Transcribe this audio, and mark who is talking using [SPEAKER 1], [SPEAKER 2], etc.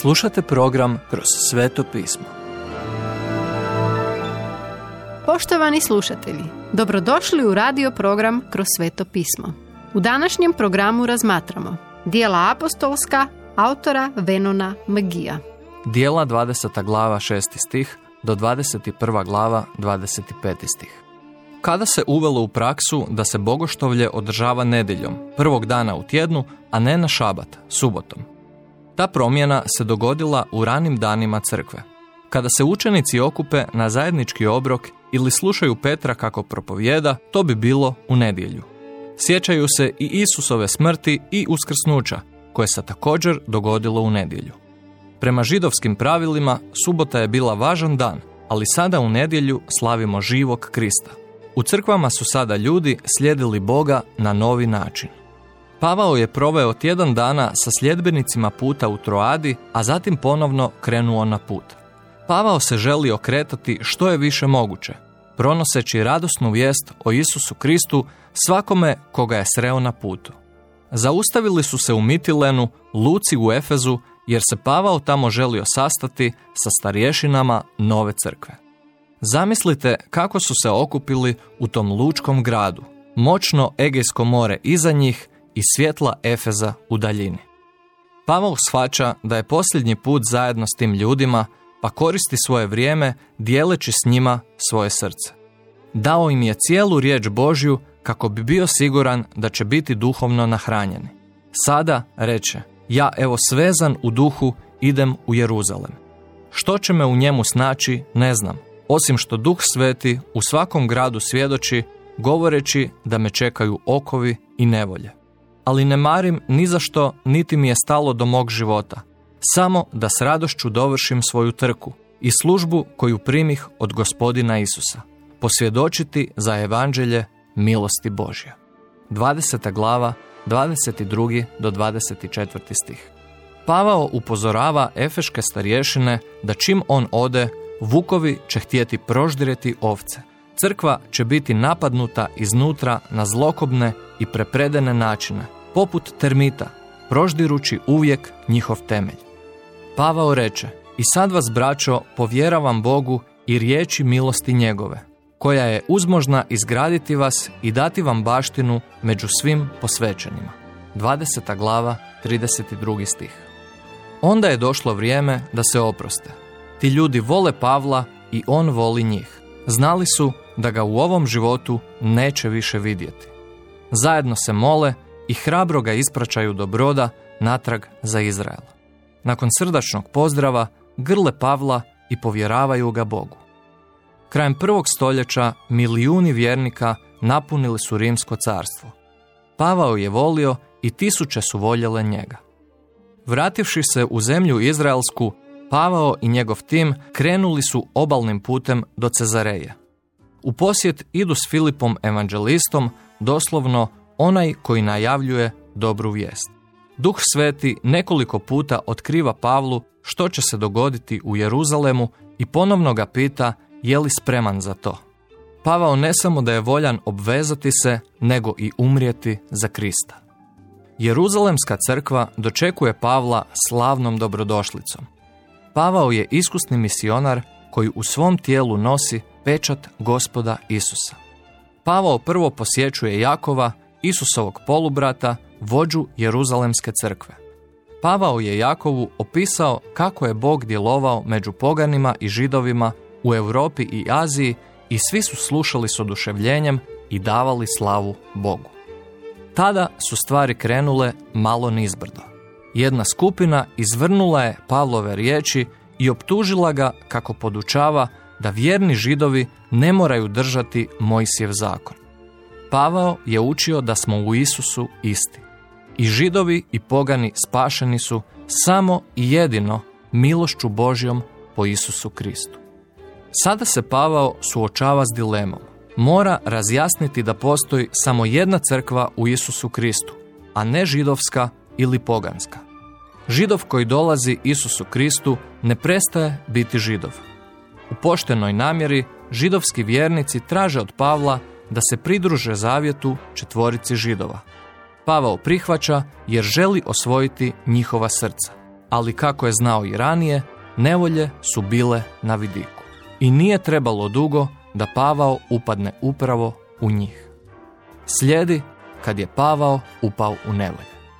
[SPEAKER 1] Slušate program Kroz sveto pismo.
[SPEAKER 2] Poštovani slušatelji, dobrodošli u radio program Kroz sveto pismo. U današnjem programu razmatramo dijela apostolska autora Venona Magija.
[SPEAKER 1] Dijela 20. glava 6. stih do 21. glava 25. stih. Kada se uvelo u praksu da se bogoštovlje održava nedjeljom, prvog dana u tjednu, a ne na šabat, subotom. Ta promjena se dogodila u ranim danima crkve. Kada se učenici okupe na zajednički obrok ili slušaju Petra kako propovjeda, to bi bilo u nedjelju. Sjećaju se i Isusove smrti i uskrsnuća, koje se također dogodilo u nedjelju. Prema židovskim pravilima, subota je bila važan dan, ali sada u nedjelju slavimo živog Krista. U crkvama su sada ljudi slijedili Boga na novi način. Pavao je proveo tjedan dana sa sljedbenicima puta u Troadi, a zatim ponovno krenuo na put. Pavao se želi okretati što je više moguće, pronoseći radosnu vijest o Isusu Kristu svakome koga je sreo na putu. Zaustavili su se u Mitilenu, Luci u Efezu, jer se Pavao tamo želio sastati sa starješinama nove crkve. Zamislite kako su se okupili u tom lučkom gradu, moćno Egejsko more iza njih i svjetla Efeza u daljini. Pavao shvaća da je posljednji put zajedno s tim ljudima, pa koristi svoje vrijeme dijeleći s njima svoje srce. Dao im je cijelu riječ Božju kako bi bio siguran da će biti duhovno nahranjeni. Sada, reče, ja evo svezan u duhu idem u Jeruzalem. Što će me u njemu snaći, ne znam, osim što duh sveti u svakom gradu svjedoči, govoreći da me čekaju okovi i nevolje. Ali ne marim ni za što, niti mi je stalo do mog života, samo da s radošću dovršim svoju trku i službu koju primih od gospodina Isusa, posvjedočiti za evanđelje milosti Božje. 20. glava, 22. do 24. stih. Pavao upozorava efeške starješine da čim on ode, Vukovi će htjeti proždireti ovce. Crkva će biti napadnuta iznutra na zlokobne i prepredene načine, poput termita, proždirući uvijek njihov temelj. Pavao reče, i sad vas, braćo, povjeravam Bogu i riječi milosti njegove, koja je uzmožna izgraditi vas i dati vam baštinu među svim posvećenima. 20. glava, 32. stih. Onda je došlo vrijeme da se oproste, ti ljudi vole Pavla i on voli njih. Znali su da ga u ovom životu neće više vidjeti. Zajedno se mole i hrabro ga ispraćaju do broda natrag za Izrael. Nakon srdačnog pozdrava grle Pavla i povjeravaju ga Bogu. Krajem prvog stoljeća milijuni vjernika napunili su rimsko carstvo. Pavao je volio i tisuće su voljele njega. Vrativši se u zemlju Izraelsku, Pavao i njegov tim krenuli su obalnim putem do Cezareje. U posjet idu s Filipom evanđelistom, doslovno onaj koji najavljuje dobru vijest. Duh Sveti nekoliko puta otkriva Pavlu što će se dogoditi u Jeruzalemu i ponovno ga pita je li spreman za to. Pavao ne samo da je voljan obvezati se, nego i umrijeti za Krista. Jeruzalemska crkva dočekuje Pavla slavnom dobrodošlicom. Pavao je iskusni misionar koji u svom tijelu nosi pečat gospoda Isusa. Pavao prvo posjećuje Jakova, Isusovog polubrata, vođu Jeruzalemske crkve. Pavao je Jakovu opisao kako je Bog djelovao među poganima i židovima u Europi i Aziji i svi su slušali s oduševljenjem i davali slavu Bogu. Tada su stvari krenule malo nizbrdo jedna skupina izvrnula je Pavlove riječi i optužila ga kako podučava da vjerni židovi ne moraju držati Mojsijev zakon. Pavao je učio da smo u Isusu isti. I židovi i pogani spašeni su samo i jedino milošću Božjom po Isusu Kristu. Sada se Pavao suočava s dilemom. Mora razjasniti da postoji samo jedna crkva u Isusu Kristu, a ne židovska ili poganska. Židov koji dolazi Isusu Kristu ne prestaje biti židov. U poštenoj namjeri židovski vjernici traže od Pavla da se pridruže zavjetu četvorici židova. Pavao prihvaća jer želi osvojiti njihova srca. ali kako je znao i ranije, nevolje su bile na vidiku. I nije trebalo dugo da Pavao upadne upravo u njih. Slijedi kad je Pavao upao u nevolje.